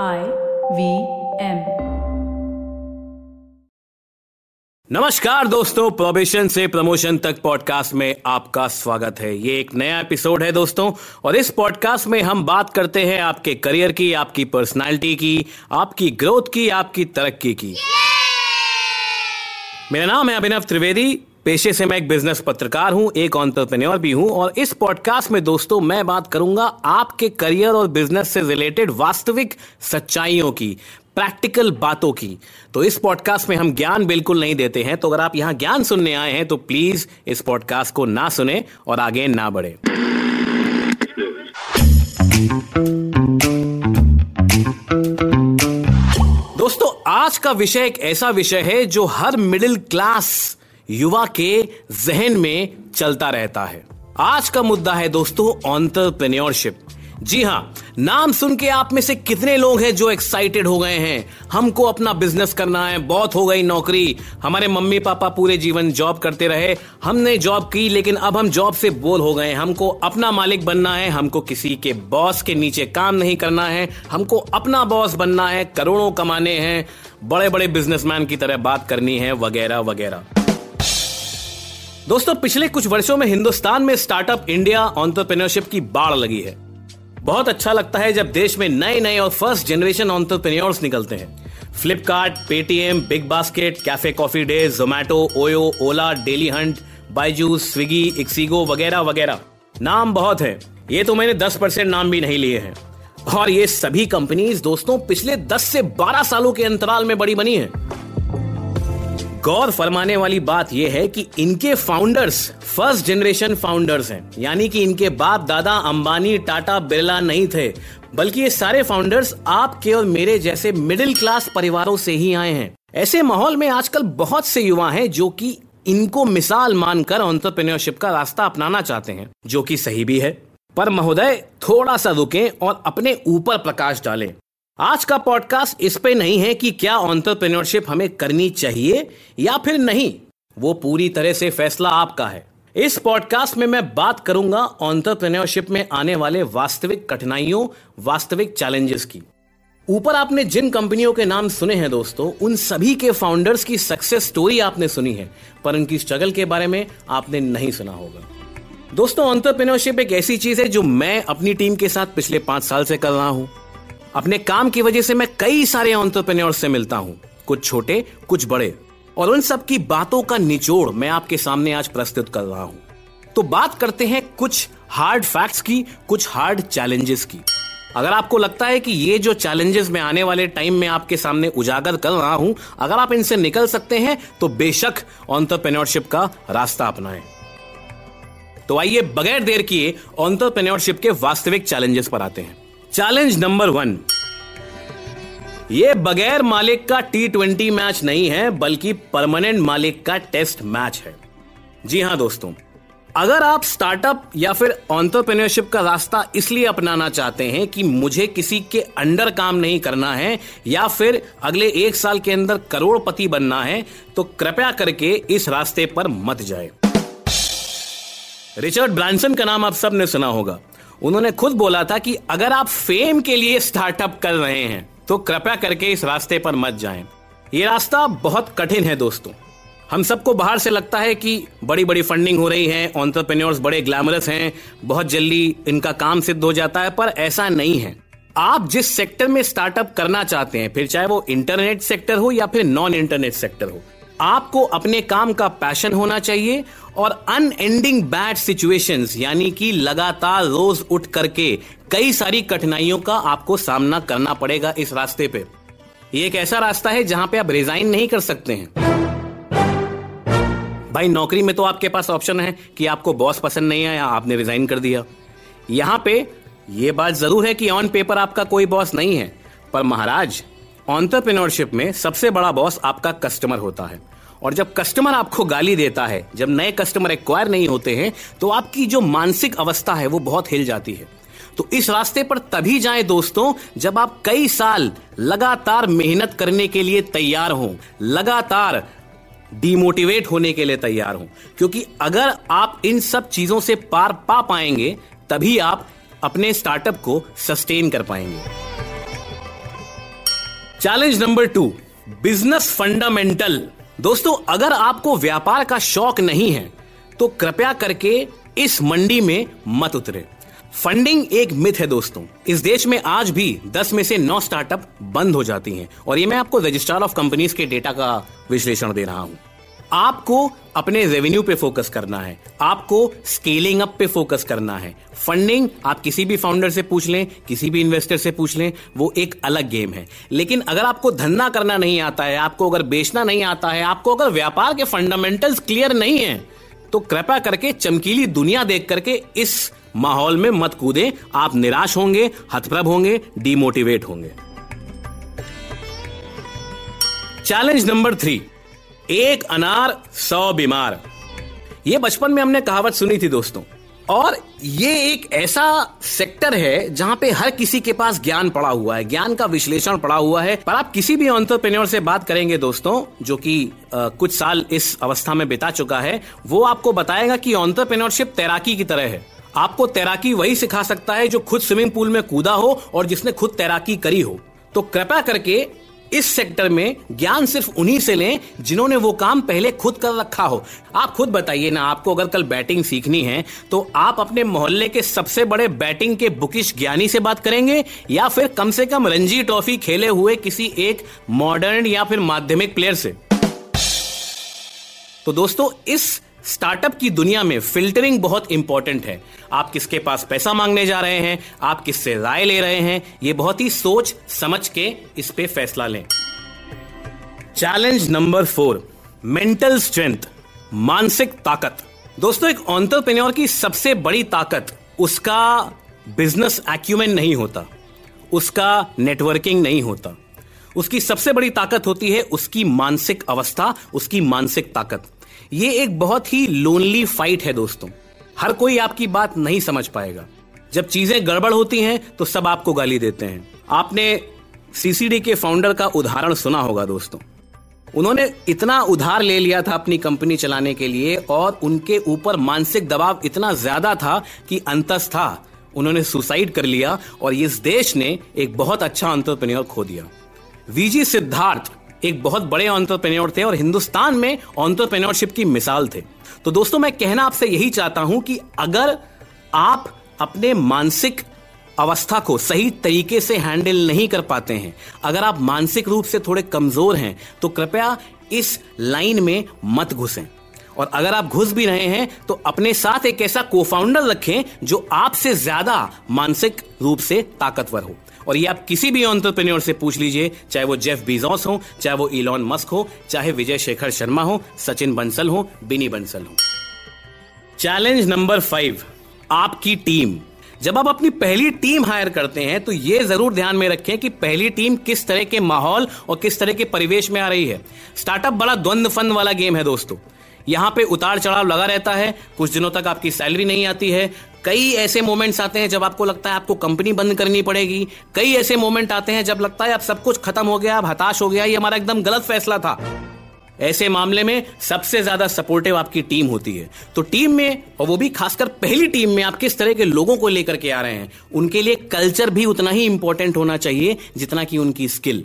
I V M नमस्कार दोस्तों probation से प्रमोशन तक पॉडकास्ट में आपका स्वागत है। ये एक नया एपिसोड है दोस्तों और इस पॉडकास्ट में हम बात करते हैं आपके करियर की आपकी पर्सनालिटी की आपकी ग्रोथ की आपकी तरक्की की। मेरा नाम है अभिनव त्रिवेदी पेशे से मैं एक बिज़नेस पत्रकार हूँ, एक ऑन्टरप्रेन्योर भी हूँ, और इस पॉडकास्ट में दोस्तों मैं बात करूँगा आपके करियर और बिज़नेस से रिलेटेड वास्तविक सच्चाइयों की प्रैक्टिकल बातों की। तो इस पॉडकास्ट में हम ज्ञान बिल्कुल नहीं देते हैं तो अगर आप यहाँ ज्ञान सुनने आए हैं तो प्लीज़ इस पॉडकास्ट को ना सुने और आगे ना बढ़े। दोस्तों, आज का विषय एक ऐसा विषय है जो हर मिडिल क्लास युवा के जहन में चलता रहता है। आज का मुद्दा है दोस्तों ऑन्टरप्रेन्योरशिप जी हाँ नाम सुन के आप में से कितने लोग हैं जो एक्साइटेड हो गए हैं? हमको अपना बिज़नेस करना है, बहुत हो गई नौकरी। हमारे मम्मी पापा पूरे जीवन जॉब करते रहे। हमने जॉब की, लेकिन अब हम जॉब से बोल हो गए हमको अपना मालिक बनना है, हमको किसी के बॉस के नीचे काम नहीं करना है। हमको अपना बॉस बनना है, करोड़ों कमाने हैं। बड़े बड़े बिजनेसमैन की तरह बात करनी है, वगैरह वगैरह। दोस्तों, पिछले कुछ वर्षों में हिंदुस्तान में स्टार्टअप इंडिया ऑन्टरप्रेन्योरशिप की बाढ़ लगी है। बहुत अच्छा लगता है जब देश में नए नए और फ़र्स्ट जनरेशन ऑन्टरप्रेन्योर्स निकलते हैं। Flipkart Paytm BigBasket Cafe Coffee Day Zomato OYO Ola Dailyhunt Byju's Swiggy ixigo वगैरह वगैरह। नाम बहुत है। ये तो मैंने 10 परसेंट नाम भी नहीं लिए हैं। और ये सभी कंपनीज़ दोस्तों, पिछले 10 से 12 सालों के अंतराल में बड़ी बनी हैं। गौर फरमाने वाली बात यह है कि इनके फाउंडर्स फ़र्स्ट जनरेशन फाउंडर्स हैं। यानी कि इनके बाप दादा अंबानी, टाटा, बिरला नहीं थे, बल्कि ये सारे फाउंडर्स आपके और मेरे जैसे मिडिल क्लास परिवारों से ही आए हैं। ऐसे माहौल में आजकल बहुत से युवा हैं जो कि इनको मिसाल मानकर ऑन्टरप्रेन्योरशिप का रास्ता अपनाना चाहते हैं, जो कि सही भी है। पर महोदय, थोड़ा सा रुकें और अपने ऊपर प्रकाश डालें। आज का पॉडकास्ट इस पे नहीं है कि क्या ऑन्टरप्रेन्योरशिप हमें करनी चाहिए या फिर नहीं, वो पूरी तरह से फैसला आपका है। इस पॉडकास्ट में मैं बात करूँगा ऑन्टरप्रेन्योरशिप में आने वाले वास्तविक कठिनाइयों, वास्तविक चैलेंजेस की। ऊपर आपने जिन कंपनियों के नाम सुने हैं दोस्तों, उन सभी के फाउंडर्स की सक्सेस स्टोरी आपने सुनी है, पर उनकी स्ट्रगल के बारे में आपने नहीं सुना होगा। दोस्तों ऑन्टरप्रेन्योरशिप एक ऐसी चीज़ है जो मैं अपनी टीम के साथ पिछले पाँच साल से कर रहा हूँ। अपने काम की वजह से मैं कई सारे ऑन्टरप्रेन्योर से मिलता हूँ। कुछ छोटे, कुछ बड़े। और उन सब की बातों का निचोड़ मैं आपके सामने आज प्रस्तुत कर रहा हूँ। तो बात करते हैं कुछ हार्ड फैक्ट्स की, कुछ हार्ड चैलेंजेस की। अगर आपको लगता है कि ये जो चैलेंजेस मैं आने वाले टाइम में आपके सामने उजागर कर रहा हूँ, अगर आप इनसे निकल सकते हैं तो बेशक ऑन्टरप्रेन्योरशिप का रास्ता अपनाएँ। तो आइए बगैर देर किए ऑन्टरप्रेन्योरशिप के वास्तविक चैलेंजेस पर आते हैं। चैलेंज नंबर वन ये बगैर मालिक का टी ट्वेंटी मैच नहीं है, बल्कि परमानेंट मालिक का टेस्ट मैच है। जी हाँ दोस्तों, अगर आप स्टार्टअप या फिर ऑन्टरप्रेन्योरशिप का रास्ता इसलिए अपनाना चाहते हैं कि मुझे किसी के अंडर काम नहीं करना है, या फिर अगले एक साल के अंदर करोड़पति बनना है तो कृपया करके इस रास्ते पर मत जाए। रिचर्ड ब्रांसन का नाम आप सबने सुना होगा। उन्होंने खुद बोला था कि अगर आप फेम के लिए स्टार्टअप कर रहे हैं तो कृपया करके इस रास्ते पर मत जाएँ। ये रास्ता बहुत कठिन है दोस्तों हम सबको बाहर से लगता है कि बड़ी बड़ी फंडिंग हो रही है ऑन्टरप्रेन्योर्स बड़े ग्लैमरस हैं, बहुत जल्दी इनका काम सिद्ध हो जाता है, पर ऐसा नहीं है आप जिस सेक्टर में स्टार्टअप करना चाहते हैं, फिर चाहे वो इंटरनेट सेक्टर हो या फिर नॉन इंटरनेट सेक्टर हो आपको अपने काम का पैशन होना चाहिए और अनएंडिंग बैड सिचुएशंस यानी कि लगातार रोज उठ करके कई सारी कठिनाइयों का आपको सामना करना पड़ेगा इस रास्ते पे। ये एक ऐसा रास्ता है जहाँ पे आप रिजाइन नहीं कर सकते हैं। भाई, नौकरी में तो आपके पास ऑप्शन है कि आपको बॉस पसंद नहीं आया, आपने रिजाइन कर दिया। यहाँ पे ये बात ज़रूर है कि ऑन पेपर आपका कोई बॉस नहीं है, पर महाराज ऑन्टरप्रेन्योरशिप में सबसे बड़ा बॉस आपका कस्टमर होता है। और जब कस्टमर आपको गाली देता है, जब नए कस्टमर एक्वायर नहीं होते हैं तो आपकी जो मानसिक अवस्था है, वो बहुत हिल जाती है। तो इस रास्ते पर तभी जाएँ दोस्तों, जब आप कई साल लगातार मेहनत करने के लिए तैयार हो, लगातार डिमोटिवेट होने के लिए तैयार हो। क्योंकि अगर आप इन सब चीज़ों से पार पा पाएँगे, तभी आप अपने स्टार्टअप को सस्टेन कर पाएँगे। Challenge number two business fundamental दोस्तों, अगर आपको व्यापार का शौक नहीं है तो कृपया करके इस मंडी में मत उतरे। फंडिंग एक मिथ है दोस्तों। इस देश में आज भी 10 में से 9 स्टार्टअप बंद हो जाती हैं। और ये मैं आपको रजिस्ट्रार ऑफ़ कंपनीज़ के डेटा का विश्लेषण दे रहा हूँ। आपको अपने रेवेन्यू पे फोकस करना है। आपको स्केलिंग अप पे फोकस करना है। फंडिंग आप किसी भी फाउंडर से पूछ लें, किसी भी इन्वेस्टर से पूछ लें, वो एक अलग गेम है। लेकिन अगर आपको धंधा करना नहीं आता है, आपको अगर बेचना नहीं आता है, आपको अगर व्यापार के फंडामेंटल्स क्लियर नहीं है तो कृपया करके चमकीली दुनिया देख करके इस माहौल में मत कूदें। आप निराश होंगे हथप्रभ होंगे डिमोटिवेट होंगे। चैलेंज नंबर थ्री एक अनार, सौ बीमार। ये बचपन में हमने कहावत सुनी थी दोस्तों। और ये एक ऐसा सेक्टर है जहाँ पे हर किसी के पास ज्ञान पड़ा हुआ है, ज्ञान का विश्लेषण पड़ा हुआ है। पर आप किसी भी ऑन्टरप्रेन्योर से बात करेंगे दोस्तों, जो कि कुछ साल इस अवस्था में बिता चुका है, वो आपको बताएगा कि ऑन्टरप्रेन्योरशिप तैराकी की तरह है। आपको तैराकी वही सिखा सकता है जो खुद स्विमिंग पूल में कूदा हो और जिसने खुद तैराकी करी हो। तो कृपया करके इस सेक्टर में ज्ञान सिर्फ़ उन्हीं से लें जिन्होंने वो काम पहले खुद कर रखा हो। आप खुद बताइए ना, आपको अगर कल बैटिंग सीखनी है तो आप अपने मोहल्ले के सबसे बड़े बैटिंग के बुकिश ज्ञानी से बात करेंगे, या फिर कम से कम रणजी ट्रॉफी खेले हुए किसी एक मॉडर्न या फिर माध्यमिक प्लेयर से? तो दोस्तों, इस स्टार्टअप की दुनिया में फिल्टरिंग बहुत इंपॉर्टेंट है। आप किसके पास पैसा मांगने जा रहे हैं, आप किससे राय ले रहे हैं, ये बहुत ही सोच समझ के इस पे फैसला लें। Challenge number four mental strength मानसिक ताकत। दोस्तों, एक ऑन्टरप्रेन्योर की सबसे बड़ी ताकत उसका बिज़नेस एक्यूमेंट नहीं होता, उसका नेटवर्किंग नहीं होता। उसकी सबसे बड़ी ताकत होती है उसकी मानसिक अवस्था, उसकी मानसिक ताकत। ये एक बहुत ही लोनली फाइट है दोस्तों। हर कोई आपकी बात नहीं समझ पाएगा। जब चीज़ें गड़बड़ होती हैं तो सब आपको गाली देते हैं। आपने सीसीडी के फाउंडर का उदाहरण सुना होगा दोस्तों। उन्होंने इतना उधार ले लिया था अपनी कंपनी चलाने के लिए और उनके ऊपर मानसिक दबाव इतना ज़्यादा था कि अंतस था। उन्होंने सुसाइड कर लिया और इस देश ने एक बहुत अच्छा अंतरप्रेन्योर खो दिया। वीजी सिद्धार्थ एक बहुत बड़े ऑन्टरप्रेन्योर थे और हिंदुस्तान में ऑन्टरप्रेन्योरशिप की मिसाल थे। तो दोस्तों, मैं कहना आपसे यही चाहता हूँ कि अगर आप अपने मानसिक अवस्था को सही तरीके से हैंडल नहीं कर पाते हैं, अगर आप मानसिक रूप से थोड़े कमज़ोर हैं तो कृपया इस लाइन में मत घुसें। और अगर आप घुस भी रहे हैं तो अपने साथ एक ऐसा कोफाउंडर रखें जो आपसे ज़्यादा मानसिक रूप से ताकतवर हो। और ये आप किसी भी ऑन्टरप्रेन्योर से पूछ लीजिए, चाहे वो जेफ बीजॉस हो, चाहे वो इलॉन मस्क हो, चाहे विजय शेखर शर्मा हो, सचिन बंसल हो, बिनी बंसल हो। चैलेंज नंबर फाइव आपकी टीम जब आप अपनी पहली टीम हायर करते हैं तो यह ज़रूर ध्यान में रखें कि पहली टीम किस तरह के माहौल और किस तरह के परिवेश में आ रही है। स्टार्टअप बड़ा द्वंद फंद वाला गेम है दोस्तों। यहाँ पे उतार चढ़ाव लगा रहता है, कुछ दिनों तक आपकी सैलरी नहीं आती है कई ऐसे मोमेंट्स आते हैं जब आपको लगता है आपको कंपनी बंद करनी पड़ेगी। कई ऐसे मोमेंट आते हैं जब लगता है अब सब कुछ खत्म हो गया, अब हताश हो गया, ये हमारा एकदम गलत फैसला था। ऐसे मामले में सबसे ज़्यादा सपोर्टिव आपकी टीम होती है। तो टीम में, और वो भी खासकर पहली टीम में आप किस तरह के लोगों को लेकर के आ रहे हैं, उनके लिए कल्चर भी उतना ही इंपॉर्टेंट होना चाहिए जितना कि उनकी स्किल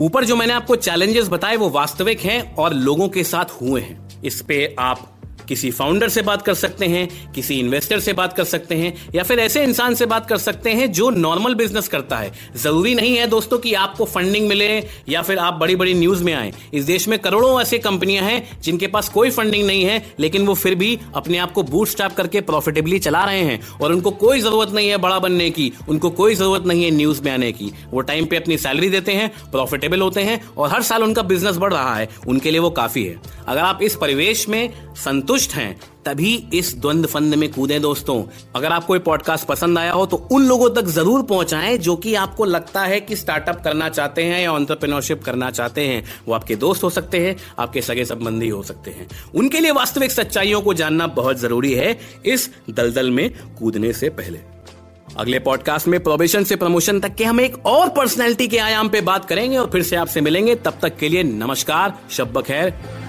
ऊपर जो मैंने आपको चैलेंजेस बताए, वो वास्तविक हैं और लोगों के साथ हुए हैं। इस पे आप किसी फाउंडर से बात कर सकते हैं, किसी इन्वेस्टर से बात कर सकते हैं, या फिर ऐसे इंसान से बात कर सकते हैं जो नॉर्मल बिज़नेस करता है। ज़रूरी नहीं है दोस्तों कि आपको फंडिंग मिले या फिर आप बड़ी बड़ी न्यूज़ में आए। इस देश में करोड़ों ऐसी कंपनियाँ हैं जिनके पास कोई फंडिंग नहीं है, लेकिन वो फिर भी अपने आप को बूट करके प्रॉफिटेबली चला रहे हैं और उनको कोई ज़रूरत नहीं है बड़ा बनने की, उनको कोई ज़रूरत नहीं है न्यूज़ में आने की। वो टाइम पे अपनी सैलरी देते हैं प्रॉफिटेबल होते हैं और हर साल उनका बिज़नेस बढ़ रहा है। उनके लिए वो काफ़ी है। अगर आप इस परिवेश में संतुष्ट हैं, तभी इस द्वंद फंद में कूदे दोस्तों। अगर आपको ये पॉडकास्ट पसंद आया हो तो उन लोगों तक ज़रूर पहुंचाएँ जो कि आपको लगता है कि स्टार्टअप करना चाहते हैं या ऑन्टरप्रेन्योरशिप करना चाहते हैं। वो आपके दोस्त हो सकते हैं, आपके सगे संबंधी हो सकते हैं। उनके लिए वास्तविक सच्चाइयों को जानना बहुत ज़रूरी है इस दलदल में कूदने से पहले। अगले पॉडकास्ट में प्रोबेशन से प्रमोशन तक के हम एक और पर्सनैलिटी के आयाम पे बात करेंगे और फिर से आपसे मिलेंगे। तब तक के लिए नमस्कार शब्ब खैर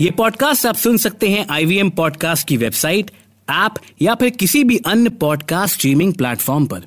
ये पॉडकास्ट आप सुन सकते हैं आईवीएम पॉडकास्ट की वेबसाइट ऐप या फिर किसी भी अन्य पॉडकास्ट स्ट्रीमिंग प्लेटफॉर्म पर।